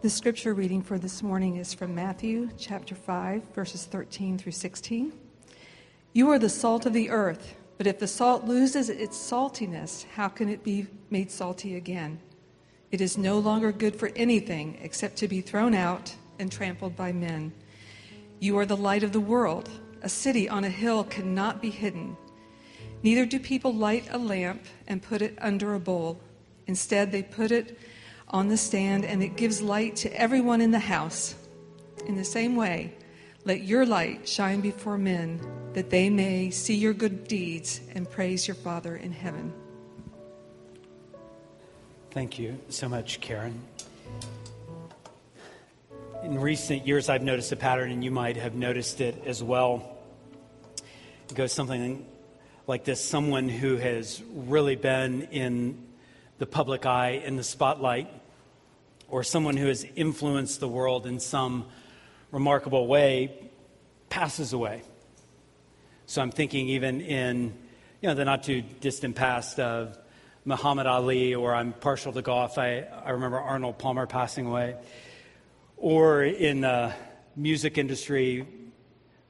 The scripture reading for this morning is from Matthew chapter 5, verses 13 through 16. You are the salt of the earth, but if the salt loses its saltiness, how can it be made salty again? It is no longer good for anything except to be thrown out and trampled by men. You are the light of the world. A city on a hill cannot be hidden. Neither do people light a lamp and put it under a bowl. Instead, they put it on the stand, and it gives light to everyone in the house. In the same way, let your light shine before men, that they may see your good deeds and praise your Father in heaven. Thank you so much, Karen. In recent years, I've noticed a pattern, and you might have noticed it as well. It goes something like this someone who has really been in the public eye, in the spotlight, or someone who has influenced the world in some remarkable way passes away. So I'm thinking even in you know the not too distant past of Muhammad Ali, or I'm partial to golf. I, I remember Arnold Palmer passing away. Or in the music industry,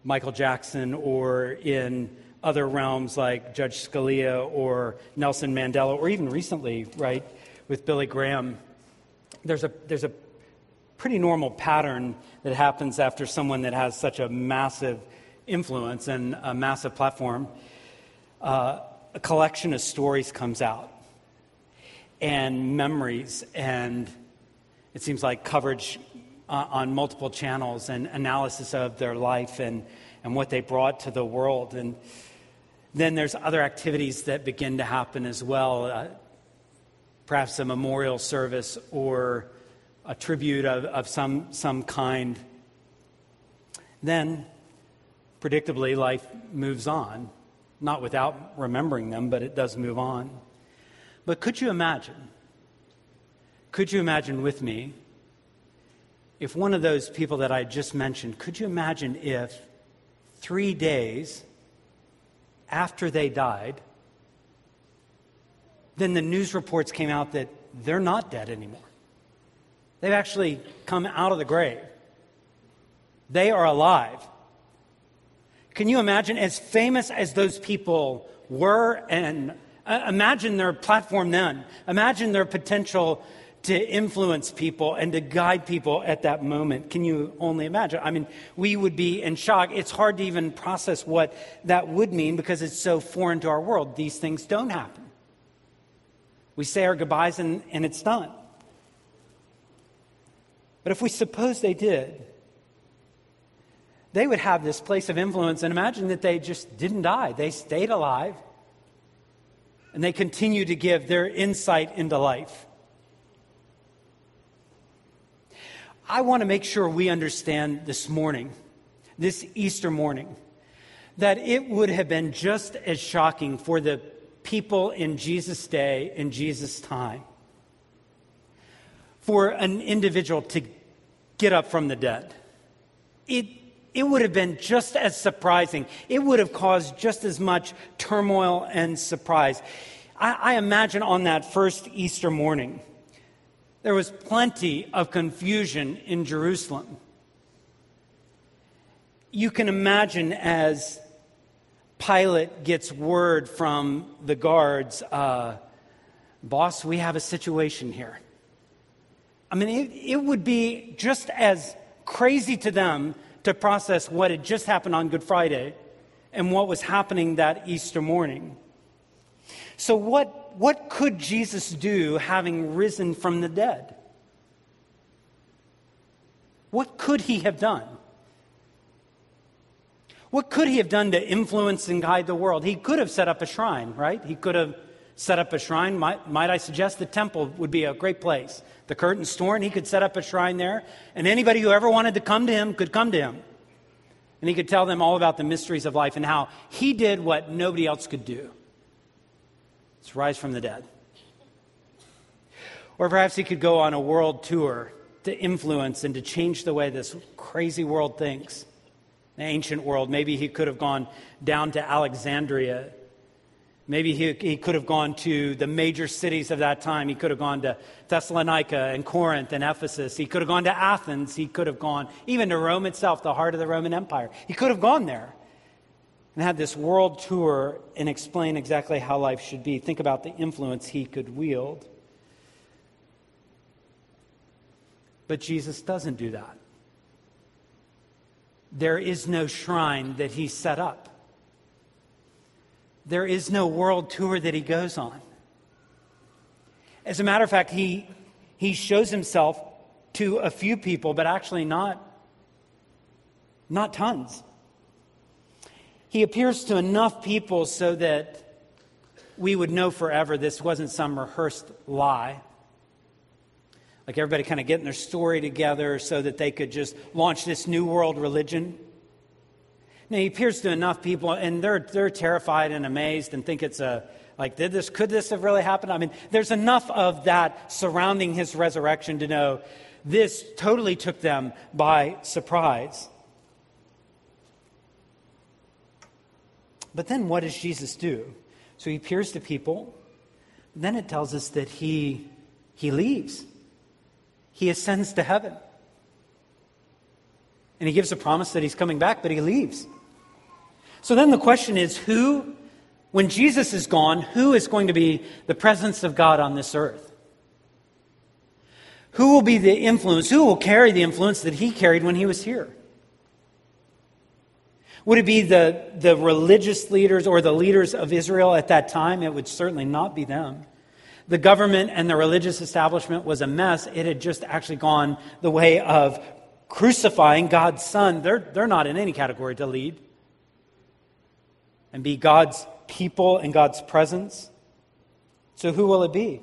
Michael Jackson, or in other realms like Judge Scalia or Nelson Mandela, or even recently, right, with Billy Graham, there's a, there's a pretty normal pattern that happens after someone that has such a massive influence and a massive platform. Uh, a collection of stories comes out and memories, and it seems like coverage uh, on multiple channels and analysis of their life and, and what they brought to the world. And then there's other activities that begin to happen as well, uh, perhaps a memorial service or a tribute of, of some, some kind. Then, predictably, life moves on, not without remembering them, but it does move on. But could you imagine? Could you imagine with me if one of those people that I just mentioned, could you imagine if three days after they died, then the news reports came out that they're not dead anymore. They've actually come out of the grave. They are alive. Can you imagine, as famous as those people were, and uh, imagine their platform then, imagine their potential to influence people and to guide people at that moment. Can you only imagine? I mean, we would be in shock. It's hard to even process what that would mean because it's so foreign to our world. These things don't happen. We say our goodbyes and, and it's done. But if we suppose they did, they would have this place of influence and imagine that they just didn't die. They stayed alive and they continue to give their insight into life. I want to make sure we understand this morning, this Easter morning, that it would have been just as shocking for the people in Jesus' day, in Jesus' time, for an individual to get up from the dead. It, it would have been just as surprising. It would have caused just as much turmoil and surprise. I, I imagine on that first Easter morning, there was plenty of confusion in Jerusalem. You can imagine as Pilate gets word from the guards, uh, boss, we have a situation here. I mean, it, it would be just as crazy to them to process what had just happened on Good Friday and what was happening that Easter morning. So, what, what could Jesus do having risen from the dead? What could he have done? What could he have done to influence and guide the world? He could have set up a shrine, right? He could have set up a shrine. Might, might I suggest the temple would be a great place? The curtain's torn, he could set up a shrine there, and anybody who ever wanted to come to him could come to him. And he could tell them all about the mysteries of life and how he did what nobody else could do. It's rise from the dead. Or perhaps he could go on a world tour to influence and to change the way this crazy world thinks. The ancient world, maybe he could have gone down to Alexandria Maybe he, he could have gone to the major cities of that time. He could have gone to Thessalonica and Corinth and Ephesus. He could have gone to Athens. He could have gone even to Rome itself, the heart of the Roman Empire. He could have gone there and had this world tour and explain exactly how life should be. Think about the influence he could wield. But Jesus doesn't do that. There is no shrine that he set up. There is no world tour that he goes on. As a matter of fact, he, he shows himself to a few people, but actually not, not tons. He appears to enough people so that we would know forever this wasn't some rehearsed lie. Like everybody kind of getting their story together so that they could just launch this new world religion. Now, he appears to enough people, and they're, they're terrified and amazed and think it's a, like, did this, could this have really happened? I mean, there's enough of that surrounding his resurrection to know this totally took them by surprise. But then what does Jesus do? So he appears to people. Then it tells us that he, he leaves. He ascends to heaven. And he gives a promise that he's coming back, but he leaves. So then the question is who, when Jesus is gone, who is going to be the presence of God on this earth? Who will be the influence? Who will carry the influence that he carried when he was here? Would it be the, the religious leaders or the leaders of Israel at that time? It would certainly not be them. The government and the religious establishment was a mess. It had just actually gone the way of crucifying God's Son. They're, they're not in any category to lead and be God's people in God's presence. So, who will it be?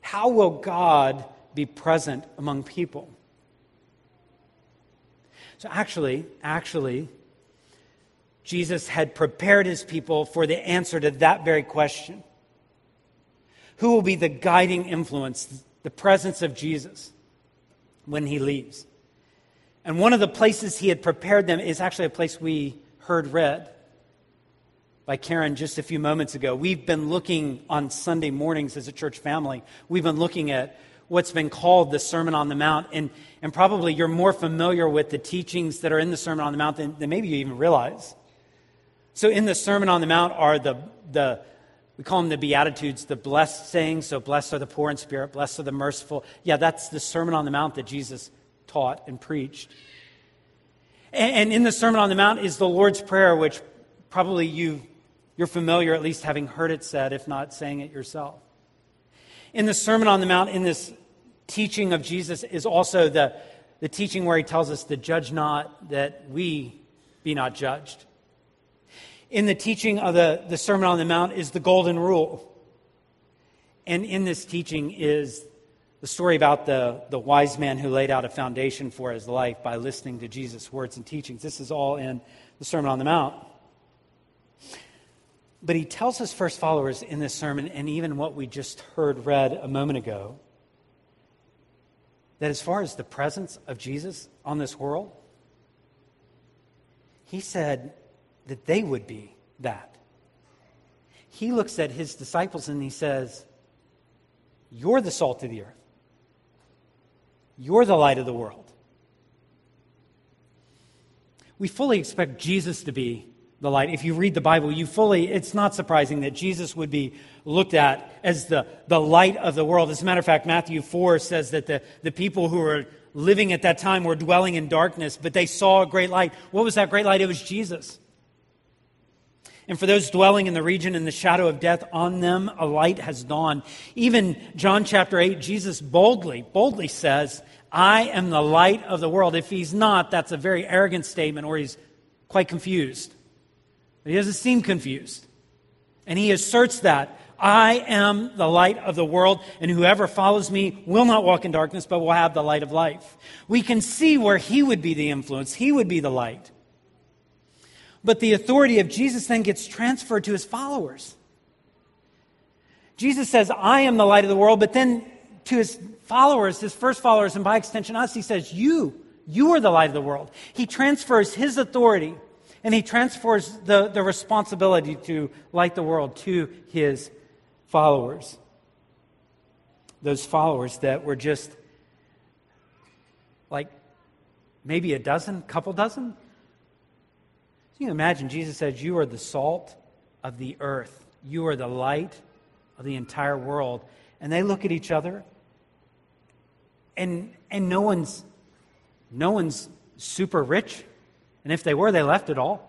How will God be present among people? So actually, actually, Jesus had prepared his people for the answer to that very question. Who will be the guiding influence, the presence of Jesus when he leaves? And one of the places he had prepared them is actually a place we heard read by Karen just a few moments ago. We've been looking on Sunday mornings as a church family, we've been looking at what's been called the Sermon on the Mount. And, and probably you're more familiar with the teachings that are in the Sermon on the Mount than, than maybe you even realize. So, in the Sermon on the Mount are the, the, we call them the Beatitudes, the blessed sayings. So, blessed are the poor in spirit, blessed are the merciful. Yeah, that's the Sermon on the Mount that Jesus taught and preached. And, and in the Sermon on the Mount is the Lord's Prayer, which probably you, you're familiar, at least having heard it said, if not saying it yourself. In the Sermon on the Mount, in this teaching of Jesus is also the, the teaching where he tells us to judge not, that we be not judged. In the teaching of the, the Sermon on the Mount is the Golden Rule. And in this teaching is the story about the, the wise man who laid out a foundation for his life by listening to Jesus' words and teachings. This is all in the Sermon on the Mount. But he tells his first followers in this sermon, and even what we just heard read a moment ago, that as far as the presence of Jesus on this world, he said that they would be that. He looks at his disciples and he says, You're the salt of the earth, you're the light of the world. We fully expect Jesus to be the light. If you read the Bible, you fully, it's not surprising that Jesus would be looked at as the, the light of the world. As a matter of fact, Matthew 4 says that the, the people who were living at that time were dwelling in darkness, but they saw a great light. What was that great light? It was Jesus. And for those dwelling in the region in the shadow of death, on them a light has dawned. Even John chapter 8, Jesus boldly, boldly says, I am the light of the world. If he's not, that's a very arrogant statement or he's quite confused. He doesn't seem confused. And he asserts that I am the light of the world, and whoever follows me will not walk in darkness, but will have the light of life. We can see where he would be the influence, he would be the light. But the authority of Jesus then gets transferred to his followers. Jesus says, I am the light of the world, but then to his followers, his first followers, and by extension us, he says, You, you are the light of the world. He transfers his authority And he transfers the, the responsibility to light the world to his followers. Those followers that were just like maybe a dozen, couple dozen. So you imagine Jesus says, You are the salt of the earth, you are the light of the entire world. And they look at each other, and, and no one's no one's super rich. And if they were, they left it all.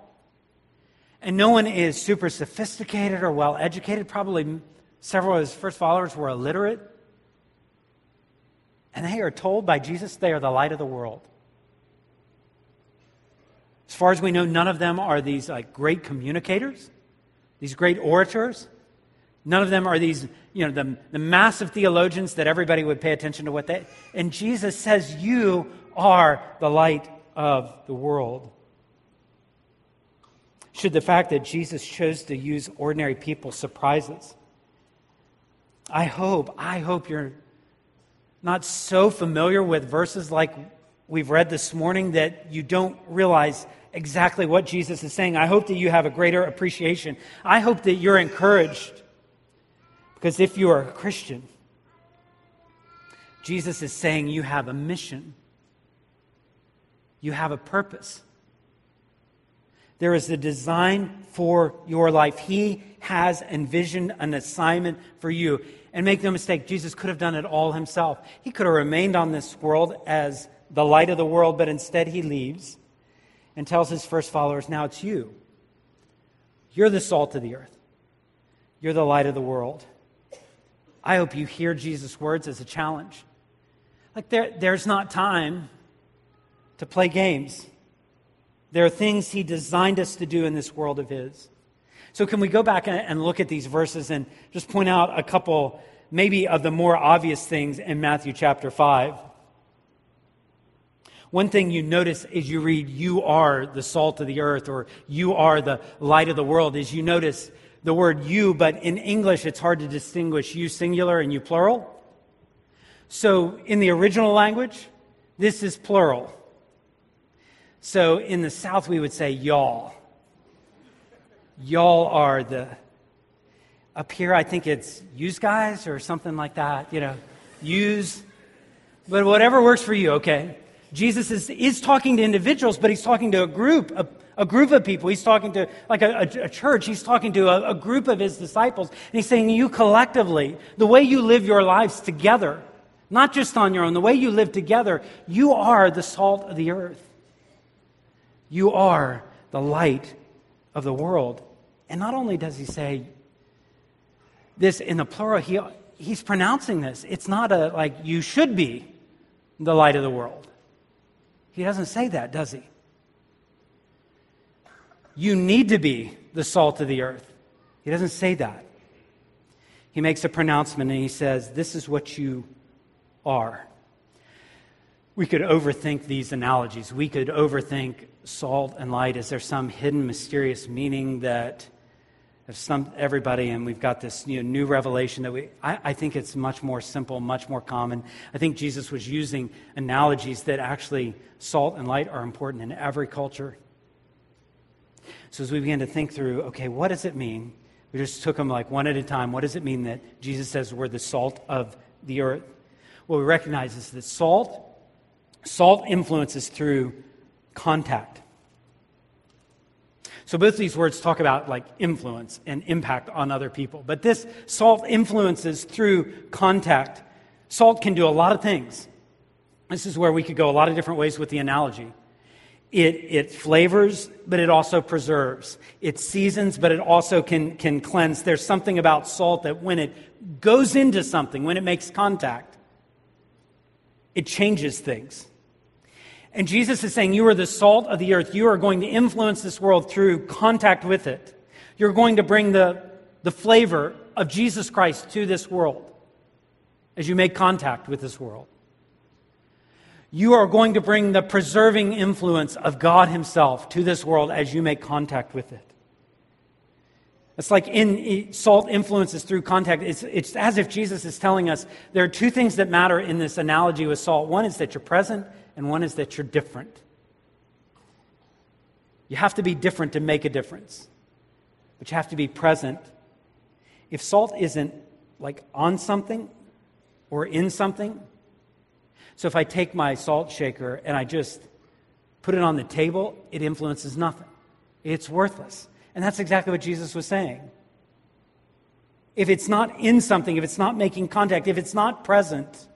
And no one is super sophisticated or well educated. Probably several of his first followers were illiterate. And they are told by Jesus they are the light of the world. As far as we know, none of them are these like great communicators, these great orators. None of them are these, you know, the, the massive theologians that everybody would pay attention to what they. And Jesus says, You are the light of the world. Should the fact that Jesus chose to use ordinary people surprise us? I hope, I hope you're not so familiar with verses like we've read this morning that you don't realize exactly what Jesus is saying. I hope that you have a greater appreciation. I hope that you're encouraged. Because if you are a Christian, Jesus is saying you have a mission you have a purpose. There is a design for your life. He has envisioned an assignment for you. And make no mistake, Jesus could have done it all himself. He could have remained on this world as the light of the world, but instead he leaves and tells his first followers, Now it's you. You're the salt of the earth, you're the light of the world. I hope you hear Jesus' words as a challenge. Like, there, there's not time to play games. There are things He designed us to do in this world of His. So, can we go back and look at these verses and just point out a couple, maybe, of the more obvious things in Matthew chapter 5? One thing you notice as you read, You are the salt of the earth, or You are the light of the world, is you notice the word you, but in English it's hard to distinguish you singular and you plural. So, in the original language, this is plural. So in the South, we would say y'all. Y'all are the, up here, I think it's use guys or something like that, you know, use. But whatever works for you, okay? Jesus is, is talking to individuals, but he's talking to a group, a, a group of people. He's talking to like a, a, a church. He's talking to a, a group of his disciples. And he's saying, you collectively, the way you live your lives together, not just on your own, the way you live together, you are the salt of the earth. You are the light of the world. And not only does he say this in the plural, he, he's pronouncing this. It's not a like, you should be the light of the world. He doesn't say that, does he? You need to be the salt of the earth. He doesn't say that. He makes a pronouncement and he says, This is what you are. We could overthink these analogies. We could overthink salt and light? Is there some hidden, mysterious meaning that if some everybody and we've got this you know, new revelation that we I, I, think it's much more simple much more common. I think jesus was using analogies that actually salt and light are important in every culture. So as we begin to think through okay what does it mean? We just took them like one at a time. What does it mean that jesus says we're the salt of the earth? What we recognize is that salt salt influences through contact. So both these words talk about like influence and impact on other people. But this salt influences through contact. Salt can do a lot of things. This is where we could go a lot of different ways with the analogy. It, it flavors, but it also preserves. It seasons, but it also can, can cleanse. There's something about salt that when it goes into something, when it makes contact, it changes things. And Jesus is saying, You are the salt of the earth. You are going to influence this world through contact with it. You're going to bring the, the flavor of Jesus Christ to this world as you make contact with this world. You are going to bring the preserving influence of God Himself to this world as you make contact with it. It's like in salt influences through contact. It's, it's as if Jesus is telling us there are two things that matter in this analogy with salt. One is that you're present, and one is that you're different. You have to be different to make a difference, but you have to be present. If salt isn't like on something or in something, so if I take my salt shaker and I just put it on the table, it influences nothing. It's worthless. And that's exactly what Jesus was saying. If it's not in something, if it's not making contact, if it's not present,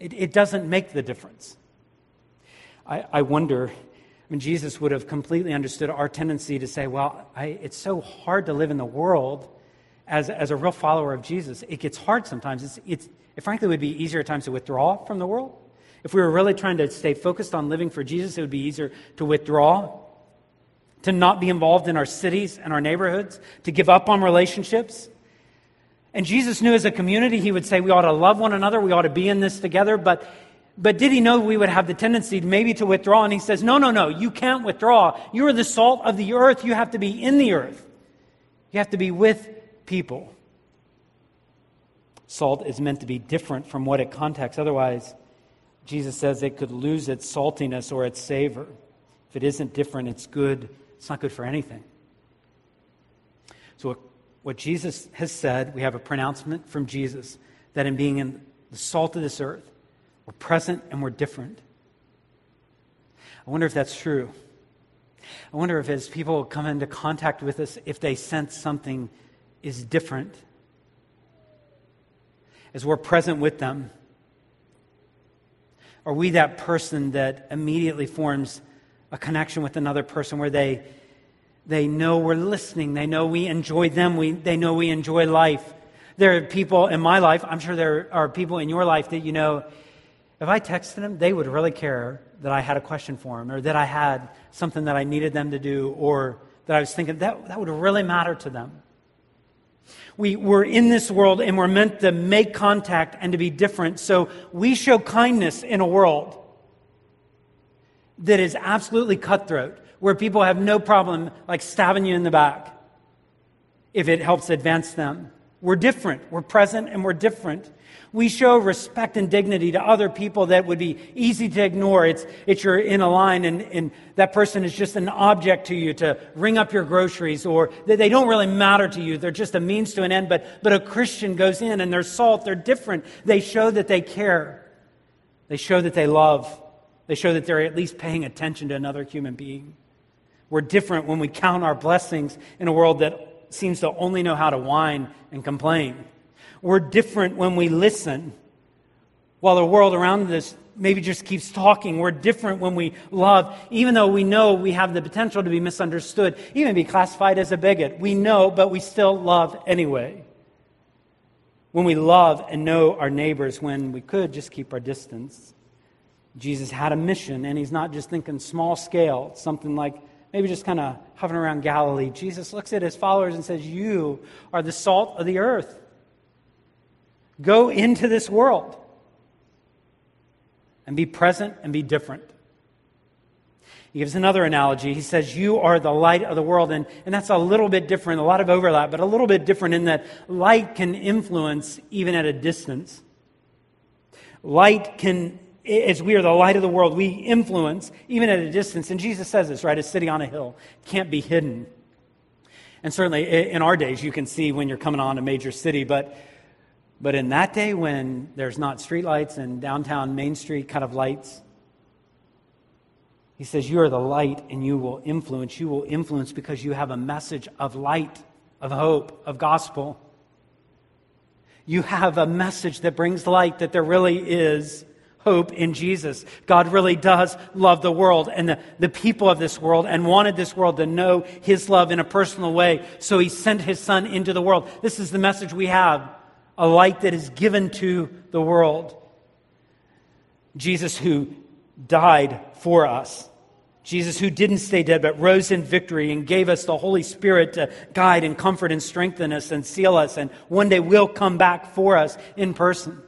it, it doesn't make the difference. I, I wonder, I mean, Jesus would have completely understood our tendency to say, well, I, it's so hard to live in the world as, as a real follower of Jesus. It gets hard sometimes. It's, it's, it frankly would be easier at times to withdraw from the world. If we were really trying to stay focused on living for Jesus, it would be easier to withdraw, to not be involved in our cities and our neighborhoods, to give up on relationships. And Jesus knew as a community, he would say we ought to love one another, we ought to be in this together, but but did he know we would have the tendency maybe to withdraw? And he says, No, no, no, you can't withdraw. You are the salt of the earth. You have to be in the earth. You have to be with people. Salt is meant to be different from what it contacts. Otherwise, Jesus says it could lose its saltiness or its savor. If it isn't different, it's good. It's not good for anything. So, what Jesus has said, we have a pronouncement from Jesus that in being in the salt of this earth, we're present and we're different. I wonder if that's true. I wonder if as people come into contact with us, if they sense something is different. As we're present with them, are we that person that immediately forms a connection with another person where they, they know we're listening, they know we enjoy them, we, they know we enjoy life? There are people in my life, I'm sure there are people in your life that you know, if I texted them, they would really care that I had a question for them or that I had something that I needed them to do or that I was thinking that, that would really matter to them. We, we're in this world and we're meant to make contact and to be different. So we show kindness in a world that is absolutely cutthroat, where people have no problem like stabbing you in the back if it helps advance them. We're different. We're present and we're different. We show respect and dignity to other people that would be easy to ignore. It's, it's you're in a line and, and that person is just an object to you to ring up your groceries or they don't really matter to you. They're just a means to an end. But, but a Christian goes in and they're salt. They're different. They show that they care. They show that they love. They show that they're at least paying attention to another human being. We're different when we count our blessings in a world that seems to only know how to whine and complain. We're different when we listen while the world around us maybe just keeps talking. We're different when we love, even though we know we have the potential to be misunderstood, even be classified as a bigot. We know, but we still love anyway. When we love and know our neighbors, when we could just keep our distance. Jesus had a mission, and he's not just thinking small scale, something like maybe just kind of hovering around Galilee. Jesus looks at his followers and says, You are the salt of the earth. Go into this world and be present and be different. He gives another analogy. He says, You are the light of the world. And, and that's a little bit different, a lot of overlap, but a little bit different in that light can influence even at a distance. Light can, as we are the light of the world, we influence even at a distance. And Jesus says this, right? A city on a hill can't be hidden. And certainly in our days, you can see when you're coming on a major city, but but in that day when there's not streetlights and downtown Main Street kind of lights, he says, You are the light and you will influence. You will influence because you have a message of light, of hope, of gospel. You have a message that brings light that there really is hope in Jesus. God really does love the world and the, the people of this world and wanted this world to know his love in a personal way. So he sent his son into the world. This is the message we have a light that is given to the world. Jesus, who died for us. Jesus, who didn't stay dead but rose in victory and gave us the Holy Spirit to guide and comfort and strengthen us and seal us, and one day will come back for us in person.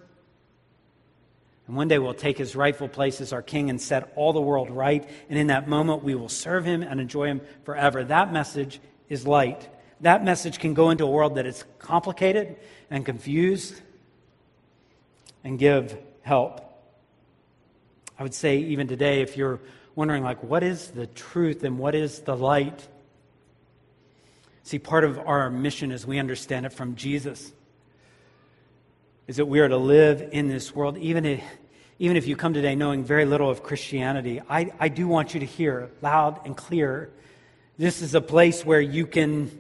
And one day we'll take his rightful place as our king and set all the world right. And in that moment, we will serve him and enjoy him forever. That message is light. That message can go into a world that is complicated and confused and give help. I would say, even today, if you're wondering, like, what is the truth and what is the light? See, part of our mission as we understand it from Jesus is that we are to live in this world, even if, even if you come today knowing very little of Christianity. I, I do want you to hear loud and clear this is a place where you can,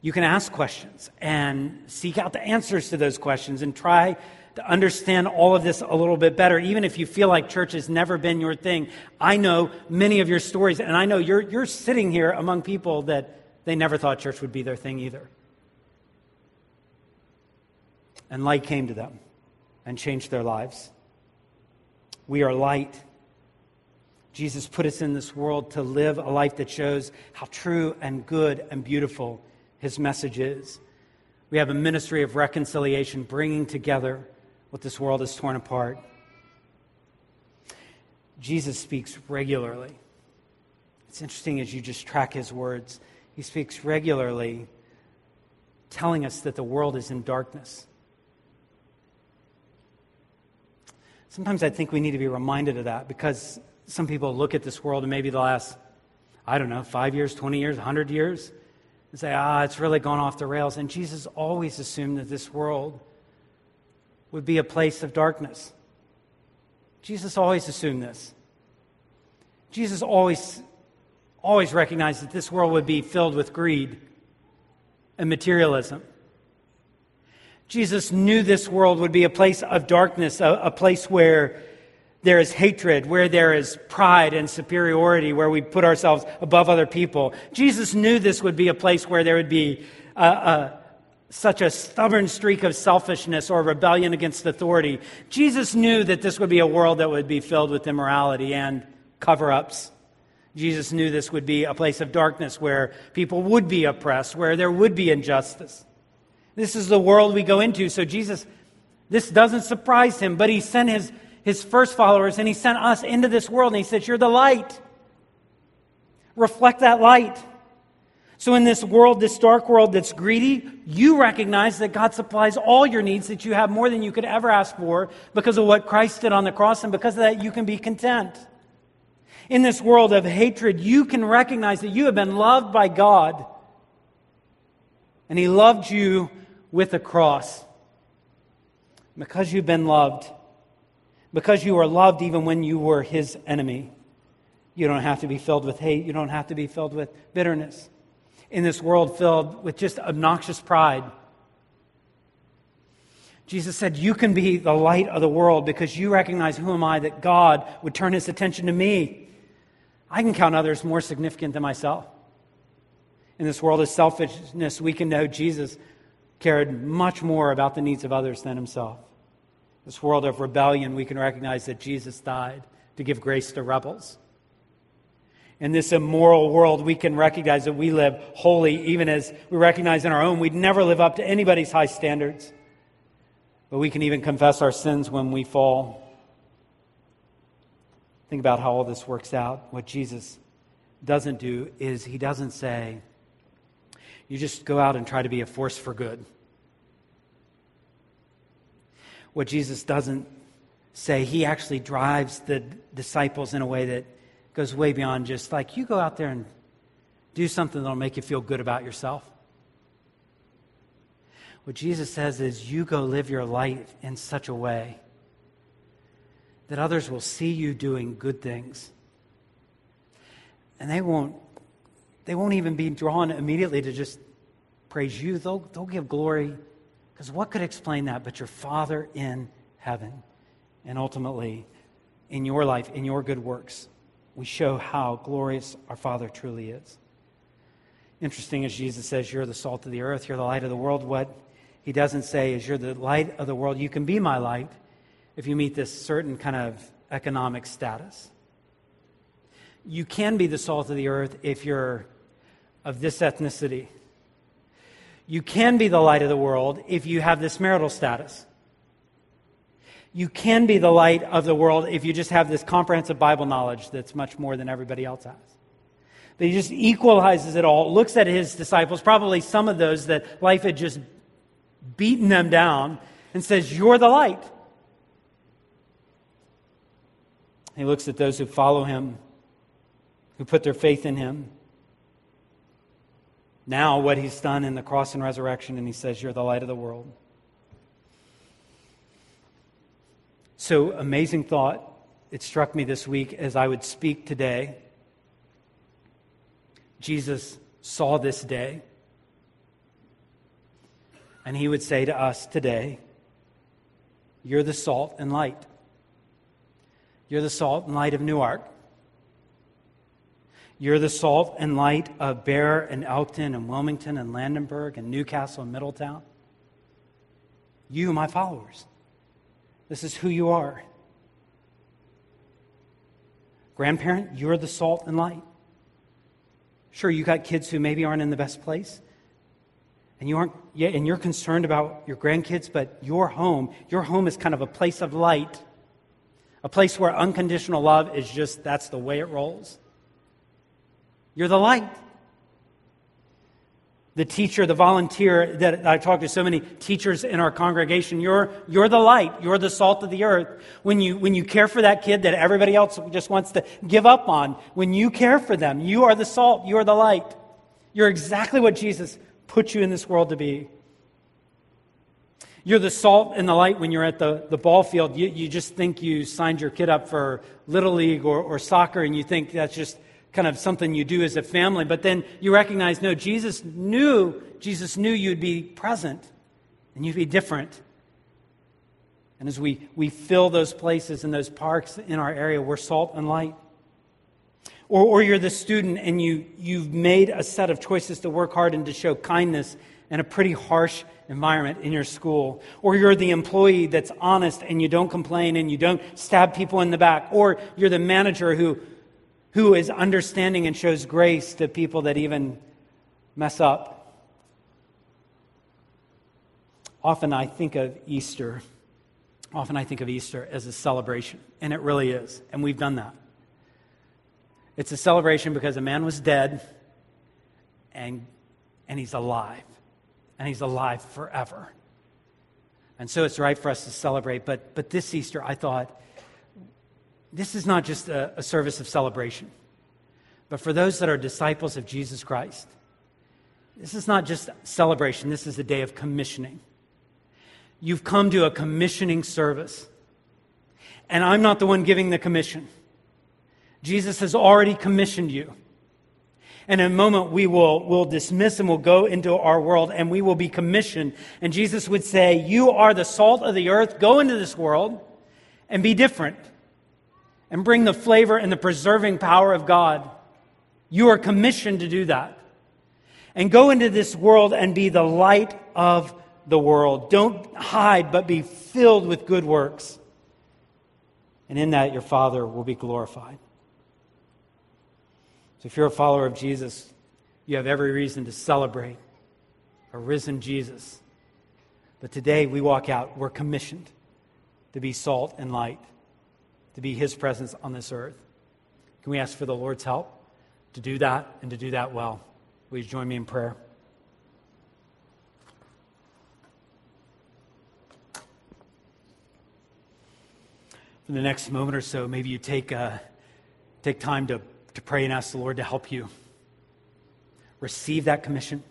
you can ask questions and seek out the answers to those questions and try to understand all of this a little bit better, even if you feel like church has never been your thing. I know many of your stories, and I know you're, you're sitting here among people that they never thought church would be their thing either. And light came to them and changed their lives. We are light. Jesus put us in this world to live a life that shows how true and good and beautiful his message is. We have a ministry of reconciliation, bringing together what this world has torn apart. Jesus speaks regularly. It's interesting as you just track his words. He speaks regularly, telling us that the world is in darkness. Sometimes I think we need to be reminded of that because some people look at this world and maybe the last, I don't know, five years, 20 years, 100 years, and say, ah, it's really gone off the rails. And Jesus always assumed that this world would be a place of darkness. Jesus always assumed this. Jesus always, always recognized that this world would be filled with greed and materialism. Jesus knew this world would be a place of darkness, a, a place where there is hatred, where there is pride and superiority, where we put ourselves above other people. Jesus knew this would be a place where there would be a, a such a stubborn streak of selfishness or rebellion against authority. Jesus knew that this would be a world that would be filled with immorality and cover ups. Jesus knew this would be a place of darkness where people would be oppressed, where there would be injustice. This is the world we go into. So Jesus, this doesn't surprise him, but he sent his, his first followers and he sent us into this world and he said, You're the light. Reflect that light. So, in this world, this dark world that's greedy, you recognize that God supplies all your needs, that you have more than you could ever ask for because of what Christ did on the cross, and because of that, you can be content. In this world of hatred, you can recognize that you have been loved by God, and He loved you with a cross. Because you've been loved, because you were loved even when you were His enemy, you don't have to be filled with hate, you don't have to be filled with bitterness in this world filled with just obnoxious pride. Jesus said, You can be the light of the world because you recognize who am I that God would turn his attention to me. I can count others more significant than myself. In this world of selfishness, we can know Jesus cared much more about the needs of others than himself. This world of rebellion, we can recognize that Jesus died to give grace to rebels in this immoral world, we can recognize that we live holy, even as we recognize in our own we'd never live up to anybody's high standards. But we can even confess our sins when we fall. Think about how all this works out. What Jesus doesn't do is he doesn't say, you just go out and try to be a force for good. What Jesus doesn't say, he actually drives the disciples in a way that goes way beyond just like you go out there and do something that'll make you feel good about yourself. What Jesus says is you go live your life in such a way that others will see you doing good things. And they won't they won't even be drawn immediately to just praise you. They'll, they'll give glory. Because what could explain that but your Father in heaven? And ultimately, in your life, in your good works we show how glorious our Father truly is. Interesting as Jesus says, You're the salt of the earth, you're the light of the world. What he doesn't say is, You're the light of the world. You can be my light if you meet this certain kind of economic status. You can be the salt of the earth if you're of this ethnicity. You can be the light of the world if you have this marital status you can be the light of the world if you just have this comprehensive Bible knowledge that's much more than everybody else has. But he just equalizes it all, looks at his disciples, probably some of those that life had just beaten them down, and says, You're the light. He looks at those who follow him who put their faith in him. Now, what he's done in the cross and resurrection, and he says, You're the light of the world. So, amazing thought. It struck me this week as I would speak today. Jesus saw this day, and he would say to us today, You're the salt and light. You're the salt and light of Newark. You're the salt and light of Bear and Elkton and Wilmington and Landenberg and Newcastle and Middletown. You, my followers. This is who you are. Grandparent, you're the salt and light. Sure, you got kids who maybe aren't in the best place. And you aren't yeah, and you're concerned about your grandkids, but your home, your home is kind of a place of light. A place where unconditional love is just that's the way it rolls. You're the light. The teacher, the volunteer that I talk to so many teachers in our congregation, you're, you're the light. You're the salt of the earth. When you, when you care for that kid that everybody else just wants to give up on, when you care for them, you are the salt. You are the light. You're exactly what Jesus put you in this world to be. You're the salt and the light when you're at the, the ball field. You, you just think you signed your kid up for Little League or, or soccer, and you think that's just kind of something you do as a family, but then you recognize no, Jesus knew, Jesus knew you'd be present and you'd be different. And as we, we fill those places and those parks in our area, we're salt and light. Or, or you're the student and you, you've made a set of choices to work hard and to show kindness in a pretty harsh environment in your school. Or you're the employee that's honest and you don't complain and you don't stab people in the back. Or you're the manager who who is understanding and shows grace to people that even mess up. Often I think of Easter. Often I think of Easter as a celebration, and it really is, and we've done that. It's a celebration because a man was dead and, and he's alive, and he's alive forever. And so it's right for us to celebrate. But, but this Easter, I thought, this is not just a, a service of celebration, but for those that are disciples of Jesus Christ, this is not just celebration, this is a day of commissioning. You've come to a commissioning service. And I'm not the one giving the commission. Jesus has already commissioned you. And in a moment, we will will dismiss and we'll go into our world and we will be commissioned. And Jesus would say, You are the salt of the earth. Go into this world and be different and bring the flavor and the preserving power of God. You are commissioned to do that. And go into this world and be the light of the world. Don't hide, but be filled with good works. And in that, your Father will be glorified. So if you're a follower of Jesus, you have every reason to celebrate a risen Jesus. But today we walk out, we're commissioned to be salt and light to be His presence on this earth. Can we ask for the Lord's help to do that and to do that well? Will you join me in prayer? For the next moment or so, maybe you take, uh, take time to, to pray and ask the Lord to help you receive that commission.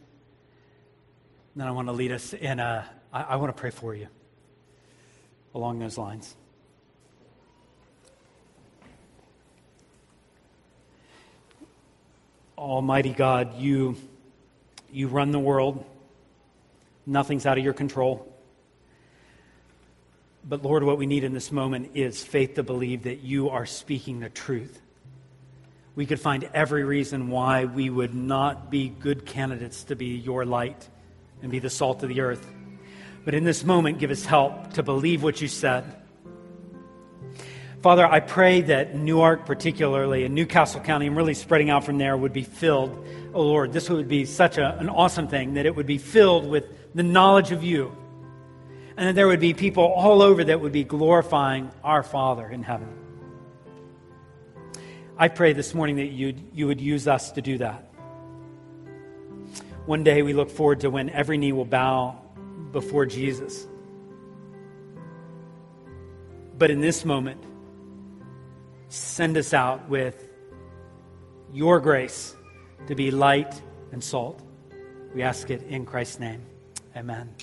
And then I want to lead us in a, I, I want to pray for you along those lines. Almighty God, you, you run the world. Nothing's out of your control. But Lord, what we need in this moment is faith to believe that you are speaking the truth. We could find every reason why we would not be good candidates to be your light and be the salt of the earth. But in this moment, give us help to believe what you said Father, I pray that Newark, particularly, and Newcastle County, and really spreading out from there, would be filled. Oh Lord, this would be such a, an awesome thing that it would be filled with the knowledge of you. And that there would be people all over that would be glorifying our Father in heaven. I pray this morning that you you would use us to do that. One day we look forward to when every knee will bow before Jesus. But in this moment, send us out with your grace to be light and salt. We ask it in Christ's name. Amen.